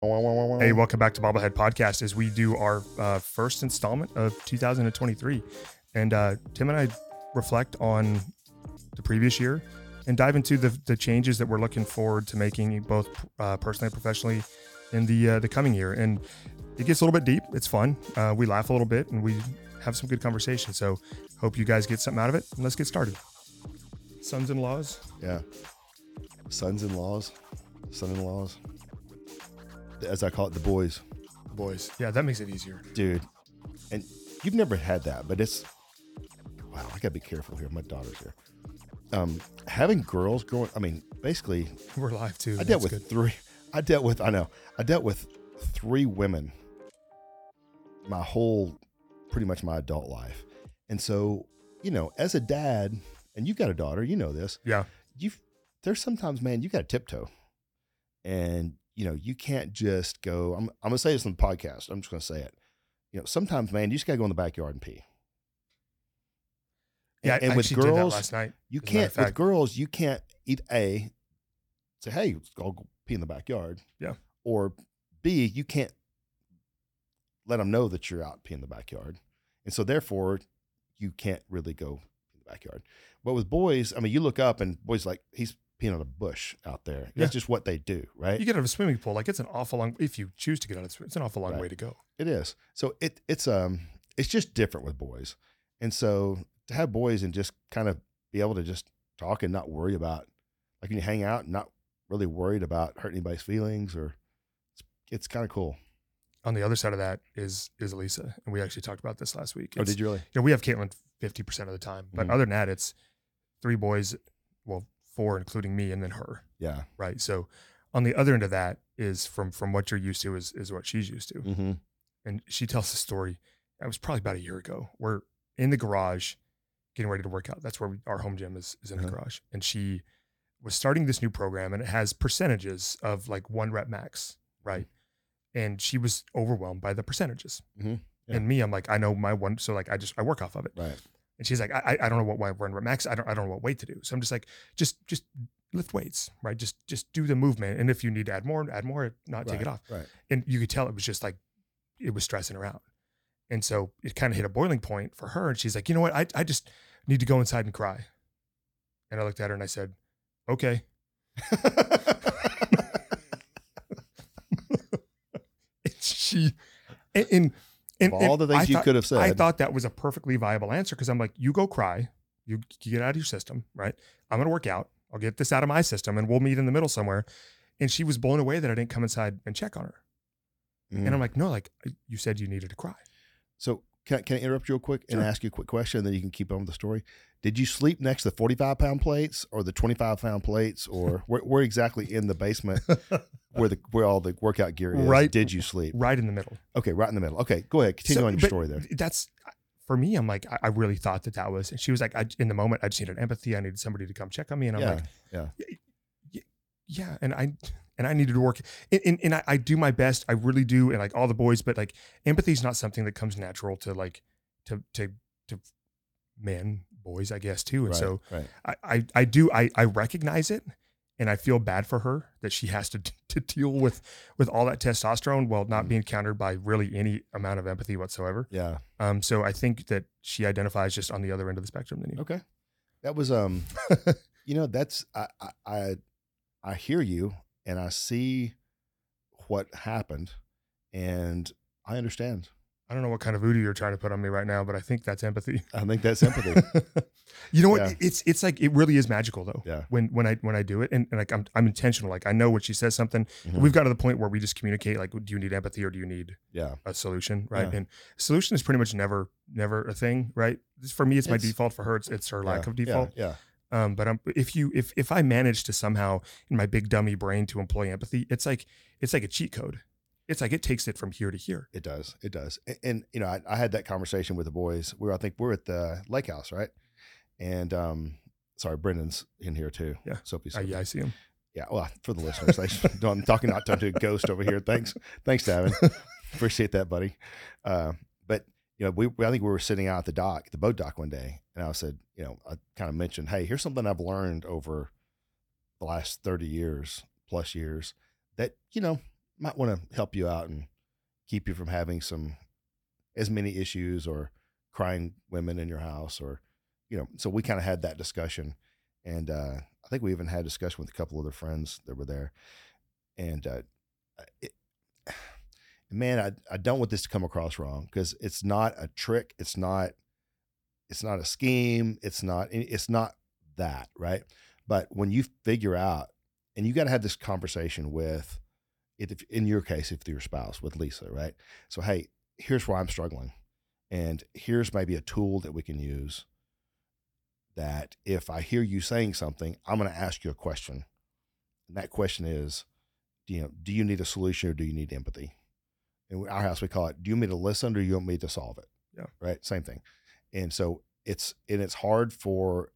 Hey, welcome back to Bobblehead Podcast as we do our uh, first installment of 2023. And uh, Tim and I reflect on the previous year and dive into the, the changes that we're looking forward to making both uh, personally and professionally in the uh, the coming year. And it gets a little bit deep. It's fun. Uh, we laugh a little bit and we have some good conversation. So hope you guys get something out of it. And let's get started. Sons in laws. Yeah. Sons in laws, son in laws, as I call it, the boys. Boys. Yeah, that makes it easier. Dude. And you've never had that, but it's, wow, I gotta be careful here. My daughter's here. Um, having girls growing, I mean, basically, We're live too. I dealt with good. three, I dealt with, I know, I dealt with three women my whole, pretty much my adult life. And so, you know, as a dad, and you've got a daughter, you know this, Yeah. you've there's sometimes man you got to tiptoe and you know you can't just go I'm, I'm gonna say this on the podcast i'm just gonna say it. You know sometimes man you just gotta go in the backyard and pee. Yeah, and, I and with actually did that girls last night. you as a matter of can't with girls you can't eat a say hey let's go pee in the backyard. Yeah. or b you can't let them know that you're out peeing in the backyard. And so therefore you can't really go in the backyard. But with boys i mean you look up and boys like he's peeing on a bush out there Yeah. that's just what they do right You get out of a swimming pool, like it's an awful long. If you choose to get out of, it's an awful long Right. way to go. It is. So it it's um it's just different with boys. And so to have boys and just kind of be able to just talk and not worry about like when you hang out and not really worried about hurting anybody's feelings or it's, it's kind of cool. On the other side of that is is Lisa, and we actually talked about this last week. Oh, did you really? you know, we have Caitlin fifty percent of the time, but Mhm. other than that, it's three boys, well, four including me, and then her. Yeah. Right. So on the other end of that is from from what you're used to is is what she's used to, Mm-hmm. and she tells the story. It was probably about a year ago. We're in the garage, getting ready to work out. That's where we, our home gym is is in the Uh-huh. garage, and she was starting this new program, and it has percentages of like one rep max, right? And she was overwhelmed by the percentages. Mhm. Yeah. And me, I'm like, I know my one, so like I just I work off of it. Right. And she's like, I, I- don't know what my one rep max. I don't I don't know what weight to do. So I'm just like, just just lift weights, right? Just just do the movement, and if you need to add more, add more. Not take it off. Right. And you could tell it was just like it was stressing her out. And so it kind of hit a boiling point for her. And she's like, you know what? I I just need to go inside and cry. And I looked at her and I said, okay. And she and and, and, Of all and the things I you thought- could have said. I thought that was a perfectly viable answer because I'm like, you go cry, you, you get out of your system, right? I'm gonna work out. I'll get this out of my system, and we'll meet in the middle somewhere. And she was blown away that I didn't come inside and check on her. And Mm. I'm like, no, like you said, you needed to cry. So can, I- can I interrupt you real quick and Sure. ask you a quick question, and then you can keep on with the story. Did you sleep next to the 45 pound plates or the 25 pound plates or where, where exactly in the basement where the where all the workout gear is Right. did you sleep? right in the middle. Okay, right in the middle. Okay, go ahead. Continue So- on your story there. That's for me. I'm like, I, really thought that that was. And she was like, I, in the moment, I just needed empathy. I needed somebody to come check on me. And I'm yeah, like, yeah. yeah. And I and I needed to work. And, and, and I, I do my best. I really do. And like all the boys, but like empathy is not something that comes natural to like to to to men, boys, I guess too. And right, so right. I, I I do I I recognize it. And I feel bad for her that she has to to deal with with all that testosterone while not Mhm. being countered by really any amount of empathy whatsoever. Yeah. Um, so I think that she identifies just on the other end of the spectrum than you. Okay. That was um you know, that's I I, I hear you and I see what happened and I understand. I don't know what kind of voodoo you're trying to put on me right now, but I think that's empathy. I think that's empathy. you know what? Yeah. It's it's like it really is magical though. Yeah. When when I when I do it and, and like I'm I'm intentional. Like I know when she says something, Mhm. we've got to the point where we just communicate. Like, do you need empathy or do you need Yeah. a solution? Right. Yeah. And solution is pretty much never never a thing. Right. For me, it's my default. For her, it's it's her lack yeah, of default. Yeah. Um, but um, if you if if I manage to somehow in my big dummy brain to employ empathy, it's like it's like a cheat code. It's like it takes it from here to here. It does. It does. And, and you know, I, I had that conversation with the boys. We were, I think we are at the lake house, right? And um, sorry, Brendan's in here too. Yeah. Soapy. Uh, Soapy. yeah, I see him. Yeah. Well, for the listeners, they, I'm talking not to a ghost over here. Thanks. Thanks, Davin. Appreciate that, buddy. Uh, but you know, we, we I think we were sitting out at the dock, the boat dock one day, and I said, you know, I kind of mentioned, hey, here's something I've learned over the last 30 years plus years that you know might want to help you out and keep you from having some as many issues or crying women in your house or you know so we kind of had that discussion and uh, i think we even had a discussion with a couple other friends that were there and uh, it, man I, I don't want this to come across wrong because it's not a trick it's not it's not a scheme it's not it's not that right? But when you figure out and you got to have this conversation with if, in your case if your spouse with lisa right so hey here's where i'm struggling and here's maybe a tool that we can use that if I hear you saying something, I'm going to ask you a question. And that question is, do you know, do you need a solution or do you need empathy? In our house, we call it, do you want me to listen or do you want me to solve it? Yeah. Right. Same thing. And so it's, and it's hard for,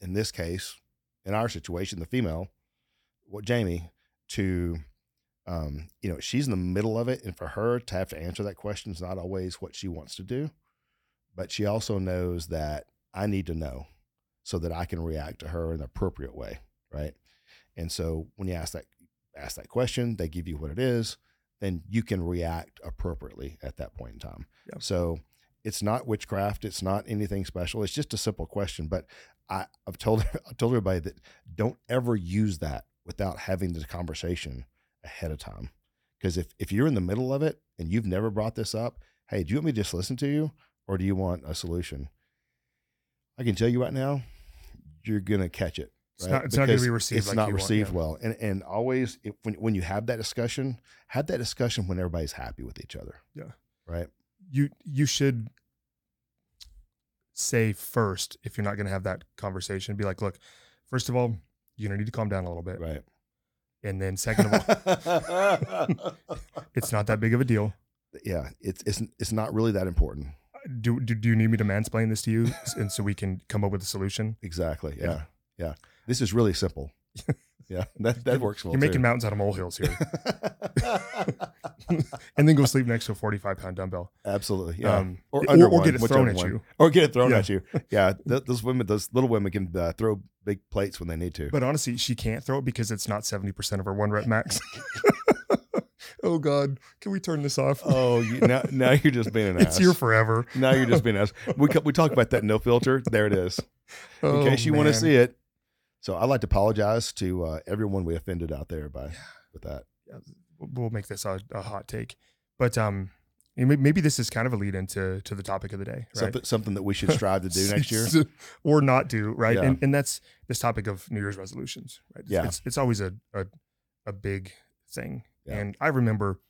in this case, in our situation, the female, what Jamie, to um, you know, she's in the middle of it. And for her to have to answer that question is not always what she wants to do. But she also knows that I need to know so that I can react to her in the appropriate way. Right. And so when you ask that ask that question, they give you what it is, then you can react appropriately at that point in time. Yep. So it's not witchcraft. It's not anything special. It's just a simple question. But I, I've told I've told everybody that don't ever use that without having the conversation ahead of time. Because if, if you're in the middle of it and you've never brought this up, hey, do you want me to just listen to you or do you want a solution? I can tell you right now, you're going to catch it. Right? It's not, it's not going to be received. It's like not received want, yeah. well. And, and always, if, when, when you have that discussion, have that discussion when everybody's happy with each other. Yeah. Right. You, you should say first, if you're not going to have that conversation, be like, look, first of all, you're going to need to calm down a little bit. Right. And then second of all, it's not that big of a deal. Yeah, it's it's it's not really that important. Uh, do, do do you need me to mansplain this to you, and so we can come up with a solution? Exactly. Yeah. Yeah. This is really simple. Yeah, that that works well. You're making too. mountains out of molehills here, and then go sleep next to a 45 pound dumbbell. Absolutely. Yeah. Um, or or, or get it thrown at one. you. or get it thrown Yeah. at you. Yeah, th- those women, those little women can uh, throw big plates when they need to. But honestly, she can't throw it because it's not 70% of her one rep max. oh God, can we turn this off? oh, you, now now you're just being an ass. it's here forever. now you're just being an ass. We we talk about that no filter. There it is. In Oh, case you want to see it. So I'd like to apologize to uh, everyone we offended out there by with that. We'll make this a, a hot take. But um, maybe this is kind of a lead into to the topic of the day, right? Something something that we should strive to do next year. or not do, right? Yeah. And and that's this topic of New Year's resolutions, right? It's, Yeah. it's it's always a a, a big thing. Yeah. And I remember,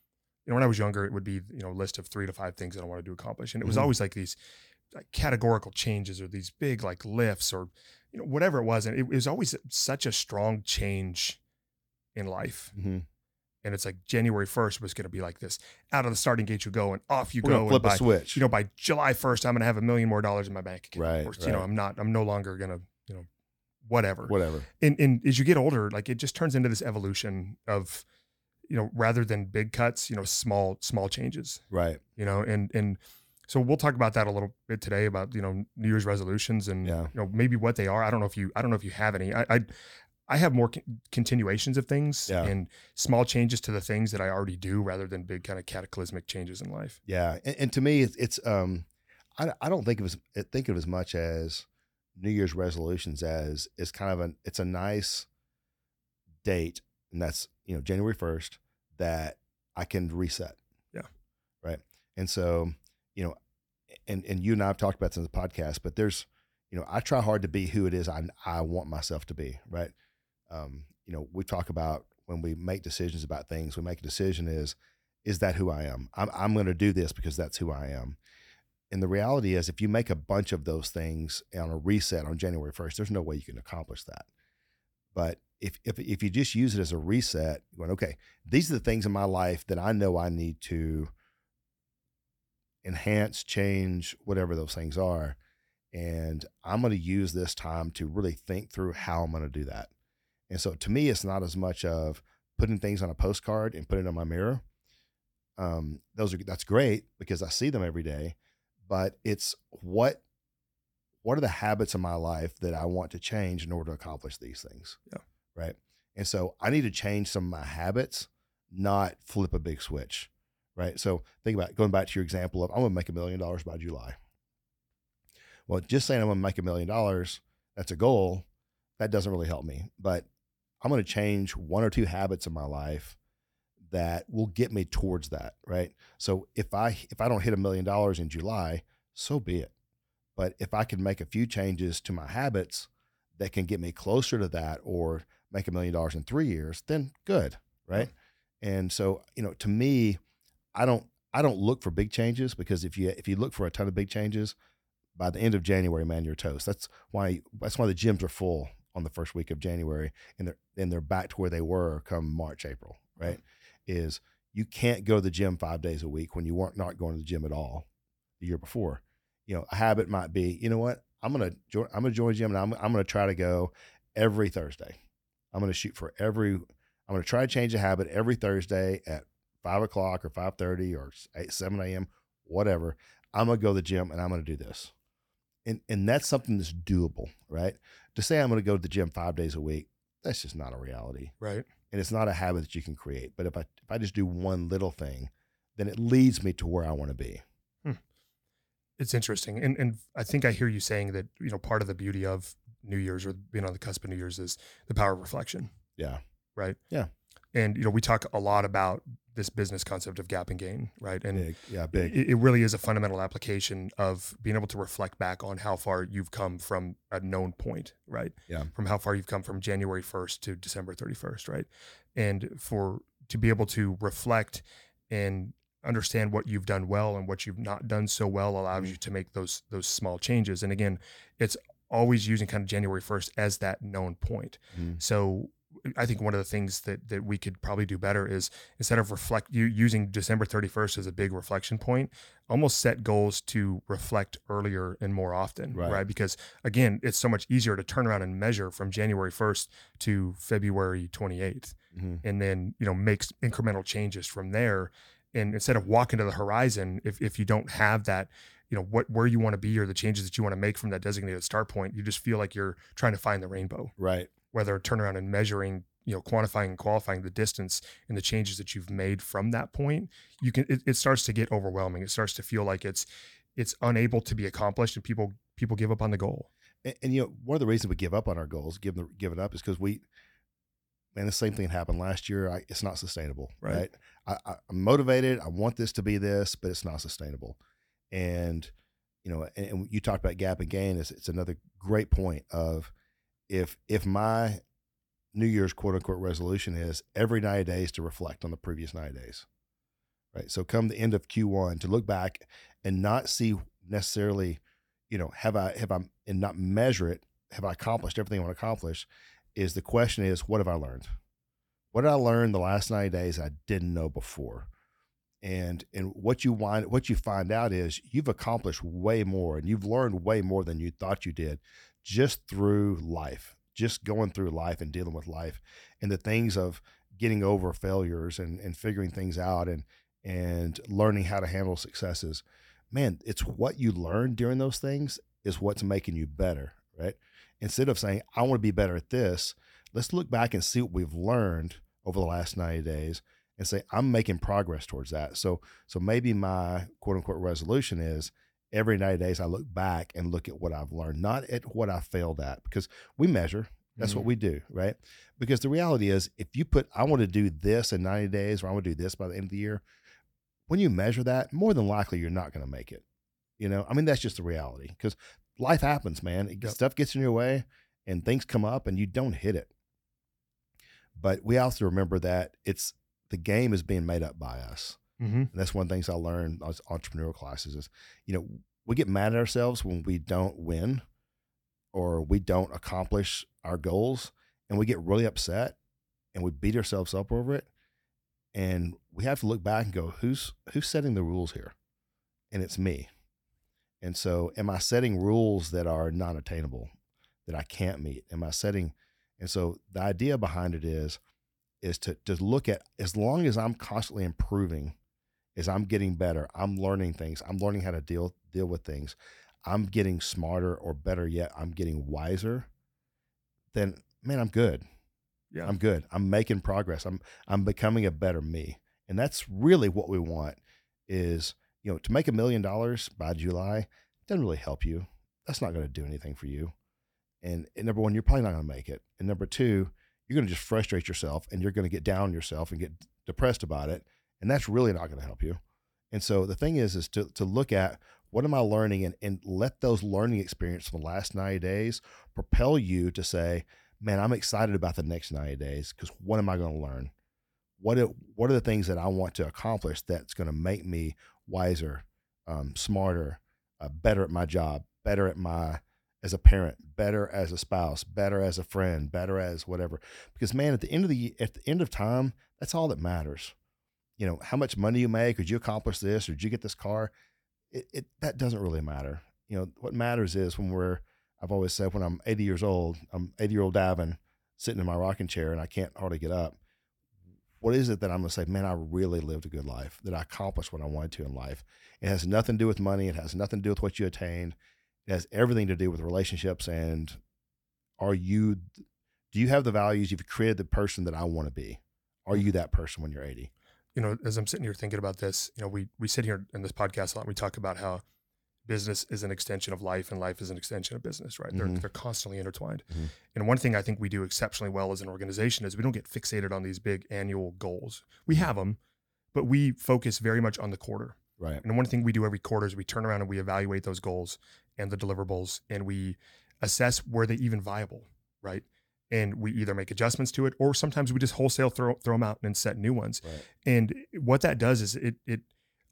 you know, when I was younger, it would be you know a list of three to five things that I wanted to accomplish, and it was Mhm. always like these like categorical changes or these big like lifts or you know whatever it was, and it, it was always such a strong change in life. Mhm. And it's like January 1st was going to be like this. Out of the starting gate you go, and off you We're go. flip by, a switch. you know, by July 1st, I'm going to have a million more dollars in my bank account. Right, Or, you know. I'm not, I'm no longer going to, you know, whatever. Whatever. And, and as you get older, like it just turns into this evolution of, you know, rather than big cuts, you know, small, small changes, Right. you know, and, and so we'll talk about that a little bit today about, you know, New Year's resolutions and, Yeah. you know, maybe what they are. I don't know if you, I don't know if you have any. I, I, I have more con- continuations of things Yeah. and small changes to the things that I already do rather than big kind of cataclysmic changes in life. Yeah, and, and to me, it's, it's um, I, I don't think of as think of as much as New Year's resolutions as is kind of an it's a nice date, and that's you know January first that I can reset. Yeah. Right. And so you know, and and you and I have talked about this in the podcast, but there's you know I try hard to be who it is I I want myself to be. Right. Um, you know, we talk about when we make decisions about things, we make a decision is is that who I am? I'm, I'm going to do this because that's who I am. And the reality is, if you make a bunch of those things on a reset on January 1st, there's no way you can accomplish that. But if, if, if you just use it as a reset, going, okay, these are the things in my life that I know I need to enhance, change, whatever those things are. And I'm going to use this time to really think through how I'm going to do that. And so to me, it's not as much of putting things on a postcard and putting it on my mirror um, those are that's great because I see them every day. But it's what what are the habits of my life that I want to change in order to accomplish these things? Yeah. Right. And so I need to change some of my habits, not flip a big switch. Right. So think about going back to your example of I'm going to make a million dollars by July. Well, just saying I'm going to make a million dollars, that's a goal. That doesn't really help me. But I'm going to change one or two habits in my life that will get me towards that. Right. So if I if I don't hit a million dollars in July, so be it. But if I can make a few changes to my habits that can get me closer to that or make a million dollars in three years, then good. Right. And so, you know, to me, I don't I don't look for big changes because if you if you look for a ton of big changes, by the end of January, man, you're toast. That's why that's why the gyms are full on the first week of January and they're and they're back to where they were come March, April, right? Is you can't go to the gym five days a week when you weren't not going to the gym at all the year before. You know, a habit might be, you know what? I'm gonna join I'm gonna join gym and I'm I'm gonna try to go every Thursday. I'm gonna shoot for every I'm gonna try to change a habit every Thursday at five o'clock or five thirty or eight, seven a.m. whatever. I'm gonna go to the gym and I'm gonna do this and and that's something that's doable, right? To say I'm going to go to the gym five days a week, that's just not a reality, right? And it's not a habit that you can create. But if I if I just do one little thing, then it leads me to where I want to be. Hmm. It's interesting, and and I think I hear you saying that you know part of the beauty of New Year's or being on the cusp of New Year's is the power of reflection. Yeah. Right. Yeah. And you know we talk a lot about this business concept of gap and gain, right? And big. yeah, big. It, it, really is a fundamental application of being able to reflect back on how far you've come from a known point, right? Yeah. From how far you've come from January 1st to December 31st, right? And for to be able to reflect and understand what you've done well and what you've not done so well allows mm-hmm. you to make those those small changes. And again, it's always using kind of January 1st as that known point. Mm-hmm. So I think one of the things that that we could probably do better is instead of reflect you using December 31st as a big reflection point, almost set goals to reflect earlier and more often, right? right? Because again, it's so much easier to turn around and measure from January 1st to February 28th, mm-hmm. and then you know makes incremental changes from there. And instead of walking to the horizon, if if you don't have that you know what where you want to be or the changes that you want to make from that designated start point you just feel like you're trying to find the rainbow right whether turn around and measuring you know quantifying and qualifying the distance and the changes that you've made from that point you can it, it, starts to get overwhelming. It starts to feel like it's it's unable to be accomplished and people people give up on the goal. And, and you know one of the reasons we give up on our goals give them give it up is because we man the same thing happened last year. I, it's not sustainable right, right? I, i'm motivated. I want this to be this but it's not sustainable. And you know and, and you talked about gap and gain. It's, it's another great point of if if my New Year's quote unquote resolution is every 90 days to reflect on the previous 90 days. Right. So come the end of Q1 to look back and not see necessarily, you know, have I have I and not measure it, have I accomplished everything I want to accomplish? Is the question is what have I learned? What did I learn the last 90 days I didn't know before? And and what you wind what you find out is you've accomplished way more and you've learned way more than you thought you did just through life, just going through life and dealing with life and the things of getting over failures and, and figuring things out and and learning how to handle successes. Man, it's what you learn during those things is what's making you better, right? Instead of saying, I want to be better at this, let's look back and see what we've learned over the last 90 days and say, I'm making progress towards that. So so maybe my quote unquote resolution is every 90 days, I look back and look at what I've learned, not at what I failed at, because we measure. That's mm-hmm. what we do, right? Because the reality is, if you put, I want to do this in 90 days, or I want to do this by the end of the year, when you measure that, more than likely you're not going to make it. You know, I mean, that's just the reality because life happens, man. It, yep. Stuff gets in your way and things come up and you don't hit it. But we also remember that it's the game is being made up by us. Mm-hmm. And that's one of the things I learned as entrepreneurial classes is, you know, we get mad at ourselves when we don't win or we don't accomplish our goals and we get really upset and we beat ourselves up over it. And we have to look back and go, who's who's setting the rules here? And it's me. And so am I setting rules that are non attainable, that I can't meet? Am I setting and so the idea behind it is is to to look at as long as I'm constantly improving as I'm getting better. I'm learning things. I'm learning how to deal deal with things. I'm getting smarter or better yet, I'm getting wiser. Then man, I'm good. Yeah. I'm good. I'm making progress. I'm I'm becoming a better me. And that's really what we want is, you know, to make a million dollars by July doesn't really help you. That's not going to do anything for you. And, and number one, you're probably not going to make it. And number two, you're going to just frustrate yourself and you're going to get down yourself and get depressed about it. And that's really not going to help you. And so the thing is, is to, to look at what am I learning and, and let those learning experiences from the last 90 days propel you to say, man, I'm excited about the next 90 days because what am I going to learn? What are, what are the things that I want to accomplish that's going to make me wiser, um, smarter, uh, better at my job, better at my as a parent, better as a spouse, better as a friend, better as whatever. Because man, at the end of the at the end of time, that's all that matters. You know, how much money you make, or did you accomplish this, or did you get this car? It, it that doesn't really matter. You know, what matters is when we're I've always said when I'm 80 years old, I'm 80 year old Davin sitting in my rocking chair and I can't hardly get up. What is it that I'm going to say, man, I really lived a good life, that I accomplished what I wanted to in life? It has nothing to do with money. It has nothing to do with what you attained. It has everything to do with relationships. And are you, do you have the values? You've created the person that I want to be. Are you that person when you're 80? You know, as I'm sitting here thinking about this, you know, we, we sit here in this podcast a lot. We talk about how business is an extension of life and life is an extension of business, right? Mm-hmm. They're, they're constantly intertwined. Mhm. And one thing I think we do exceptionally well as an organization is we don't get fixated on these big annual goals. We have them, but we focus very much on the quarter. Right. And one thing we do every quarter is we turn around and we evaluate those goals and the deliverables and we assess were they even viable, right? And we either make adjustments to it or sometimes we just wholesale throw, throw them out and set new ones. Right. And what that does is it it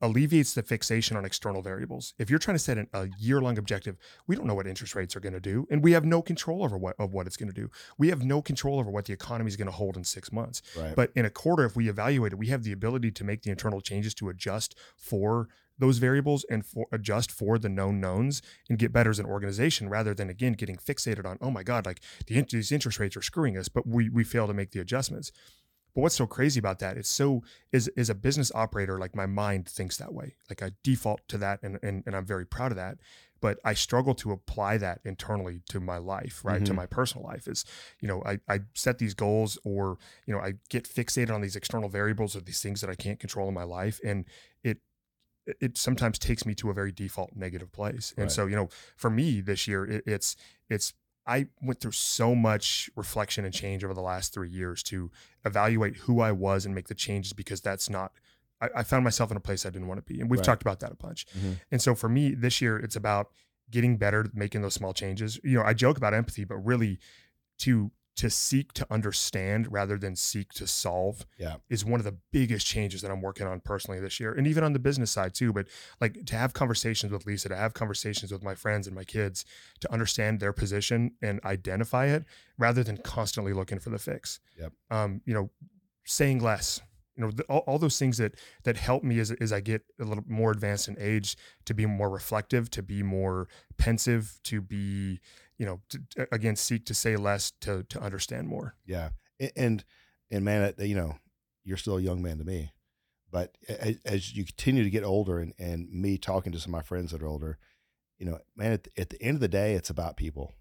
alleviates the fixation on external variables. If you're trying to set an, a year long objective, we don't know what interest rates are going to do, and we have no control over what of what it's going to do. We have no control over what the economy is going to hold in six months. Right. But in a quarter, if we evaluate it, we have the ability to make the internal changes to adjust for those variables and for adjust for the known knowns and get better as an organization rather than again getting fixated on oh my god like the these interest rates are screwing us but we we fail to make the adjustments but what's so crazy about that it's so is is a business operator like my mind thinks that way like i default to that and and, and i'm very proud of that but i struggle to apply that internally to my life right to Mhm. my personal life is you know I, I set these goals or you know i get fixated on these external variables or these things that i can't control in my life and it it sometimes takes me to a very default negative place and Right. so you know for me this year it, it's it's I went through so much reflection and change over the last three years to evaluate who I was and make the changes because that's not. I, I found myself in a place I didn't want to be, and we've Right. talked about that a bunch. Mhm. And so for me this year, it's about getting better, making those small changes. You know, I joke about empathy, but really to to seek to understand rather than seek to solve Yeah. is one of the biggest changes that I'm working on personally this year. And even on the business side too, but like to have conversations with Lisa, to have conversations with my friends and my kids to understand their position and identify it rather than constantly looking for the fix. Yep. Um, you know, saying less, you know, the, all, all those things that that help me as, as I get a little more advanced in age to be more reflective, to be more pensive, to be, you know, to, again, seek to say less, to to understand more. Yeah. And, and man, you know, you're still a young man to me, but as, as you continue to get older and, and me talking to some of my friends that are older, you know, man, at the, at the end of the day, it's about people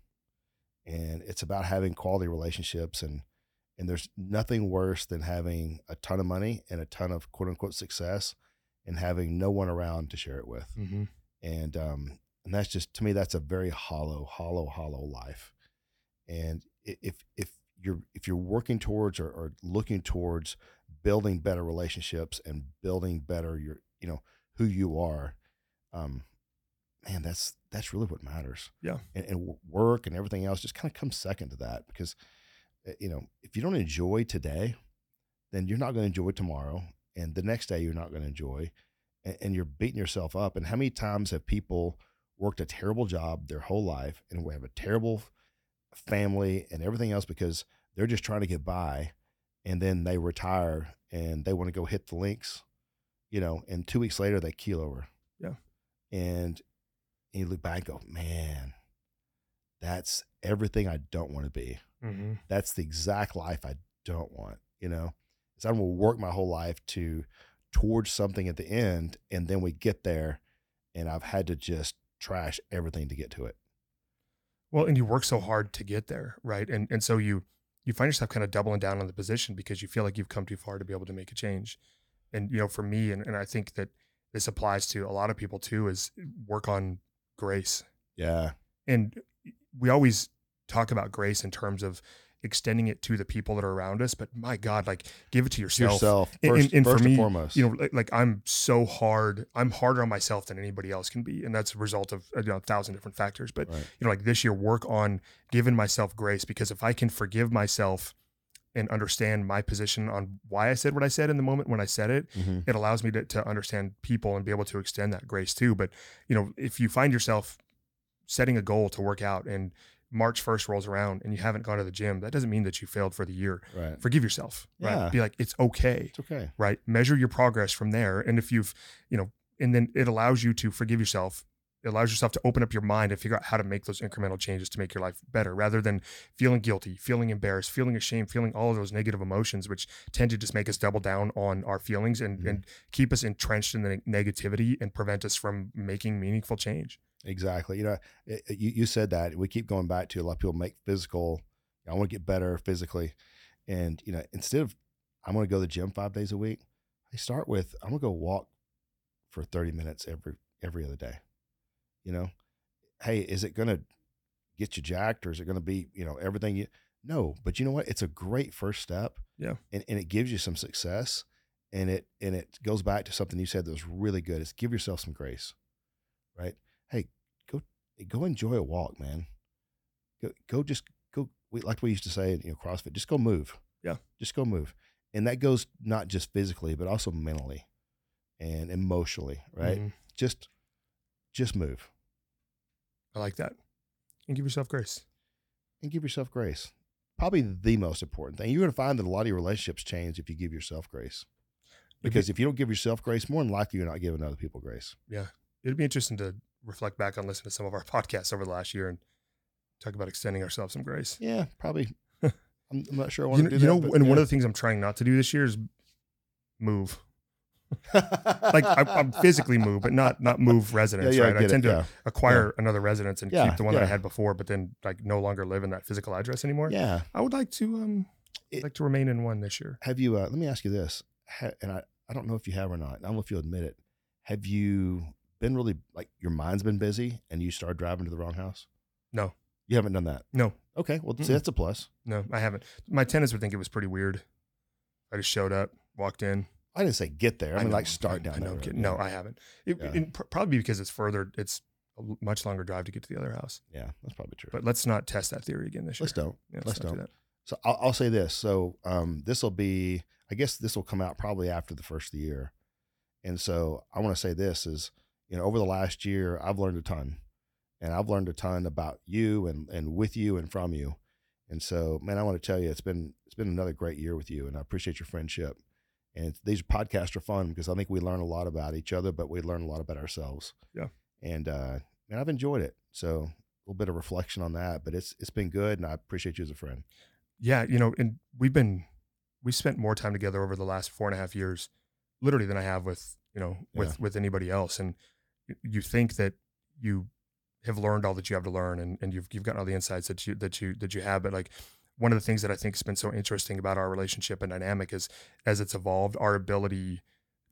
and it's about having quality relationships and, and there's nothing worse than having a ton of money and a ton of quote unquote success and having no one around to share it with. Mm-hmm. and um and that's just to me that's a very hollow hollow hollow life and if if you're if you're working towards or, or looking towards building better relationships and building better your you know who you are um man that's that's really what matters Yeah. and, and work and everything else just kind of comes second to that because uh, you know if you don't enjoy today then you're not going to enjoy tomorrow and the next day you're not going to enjoy and, and you're beating yourself up. And how many times have people worked a terrible job their whole life and we have a terrible family and everything else because they're just trying to get by and then they retire and they want to go hit the links, you know, and two weeks later they keel over. Yeah. And you look back and go, man, that's everything I don't want to be Mm-hmm. that's the exact life I don't want, you know. So I'm gonna work my whole life to towards something at the end, and then we get there, and I've had to just trash everything to get to it. Well, and you work so hard to get there, right? And and so you you find yourself kind of doubling down on the position because you feel like you've come too far to be able to make a change. And you know, for me, and, and I think that this applies to a lot of people too, is work on grace. Yeah. And we always talk about grace in terms of extending it to the people that are around us, but my God, like give it to yourself. Yourself. First, and- and for first me, and foremost. You know, like, like I'm so hard. I'm harder on myself than anybody else can be, and that's a result of you know, a thousand different factors. But Right. you know, like this year, work on giving myself grace because if I can forgive myself and understand my position on why I said what I said in the moment when I said it, Mhm. it allows me to, to understand people and be able to extend that grace too. But you know, if you find yourself setting a goal to work out and March 1st rolls around and you haven't gone to the gym, that doesn't mean that you failed for the year. Right. Forgive yourself. Yeah. Right. Be like, it's okay It's okay. right? Measure your progress from there. And if you've, you know, and then it allows you to forgive yourself. It allows yourself to open up your mind and figure out how to make those incremental changes to make your life better rather than feeling guilty, feeling embarrassed, feeling ashamed, feeling all of those negative emotions, which tend to just make us double down on our feelings and, Mhm. and keep us entrenched in the negativity and prevent us from making meaningful change. Exactly. You know, it- you, you said that. We keep going back to a lot of people make physical, I want to get better physically. And, you know, instead of I'm going to go to the gym five days a week, I start with I'm going to go walk for 30 minutes every every other day. You know, hey, is it going to get you jacked or is it going to be, you know, everything you No, but you know what? It's a great first step. Yeah. And and it gives you some success and it and it goes back to something you said that was really good. Is give yourself some grace. Right? Hey, go go enjoy a walk, man. Go go just go we like we used to say in you know CrossFit, just go move. Yeah. Just go move. And that goes not just physically, but also mentally and emotionally, right? Mhm. Just just move I like that. And give yourself grace. and give yourself grace. Probably the most important thing. You're going to find that a lot of your relationships change if you give yourself grace. Because if you don't give yourself grace, more than likely you're not giving other people grace. Yeah. It'd be interesting to reflect back on listening to some of our podcasts over the last year and talk about extending ourselves some grace. Yeah, probably. I'm, I'm not sure I You want know, to you know that. and one of the things I'm trying not to do this year is move. Like I, I'm physically move, but not not move yeah, residence. yeah, right? I I, tend it. to yeah. acquire another residence and Yeah, keep the one that I had before, but then like no longer live in that physical address anymore. yeah. I would like to um It- like to remain in one this year. Have you? Uh, let me ask you this, ha, and I, I don't know if you have or not. I don't know if you'll admit it. Have you been really like your mind's been busy and you started driving to the wrong house? No. you haven't done that. No, Okay, well, see, that's a plus. no, I haven't. My tenants would think it was pretty weird. I just showed up, walked in. I didn't say get there. I, mean, know, like start I- down I know, road. No, I haven't. It, Yeah. pr- probably because it's further. It's a much longer drive to get to the other house. yeah, that's probably true. But let's not test that theory again this year. let's don't. Yeah, let's do don't. that. So I'll, I'll say this. So um, this will be, I guess this will come out probably after the first of the year. And so I want to say this is, you know, over the last year, I've learned a ton and I've learned a ton about you and, and with you and from you. And so, man, I want to tell you, it's been, it's been another great year with you and I appreciate your friendship. And these podcasts are fun because I think we learn a lot about each other, but we learn a lot about ourselves. Yeah. And, uh, and I've enjoyed it. So a little bit of reflection on that, but it's, it's been good. And I appreciate you as a friend. Yeah, you know, and we've been we spent more time together over the last four and a half years, literally than I have with you know with with anybody else. And you think that you have learned all that you have to learn, and, and you've you've gotten all the insights that you that you that you have. But like one of the things that I think has been so interesting about our relationship and dynamic is as it's evolved, our ability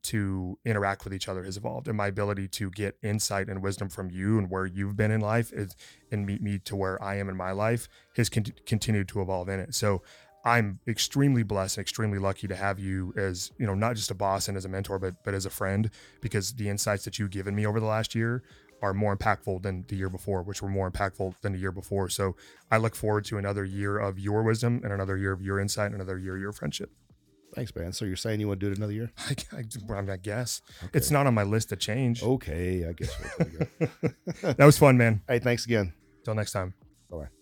to interact with each other has evolved and my ability to get insight and wisdom from you and where you've been in life is and meet me to where I am in my life has con- continued to evolve in it. So I'm extremely blessed and extremely lucky to have you as, you know, not just a boss and as a mentor, but but as a friend, because the insights that you've given me over the last year are more impactful than the year before, which were more impactful than the year before. So I look forward to another year of your wisdom and another year of your insight and another year of your friendship. Thanks, man. So you're saying you want to do it another year? I, I, I guess Okay. it's not on my list to change. okay. I guess. That was fun, man. hey, thanks again. Till next time. Bye bye.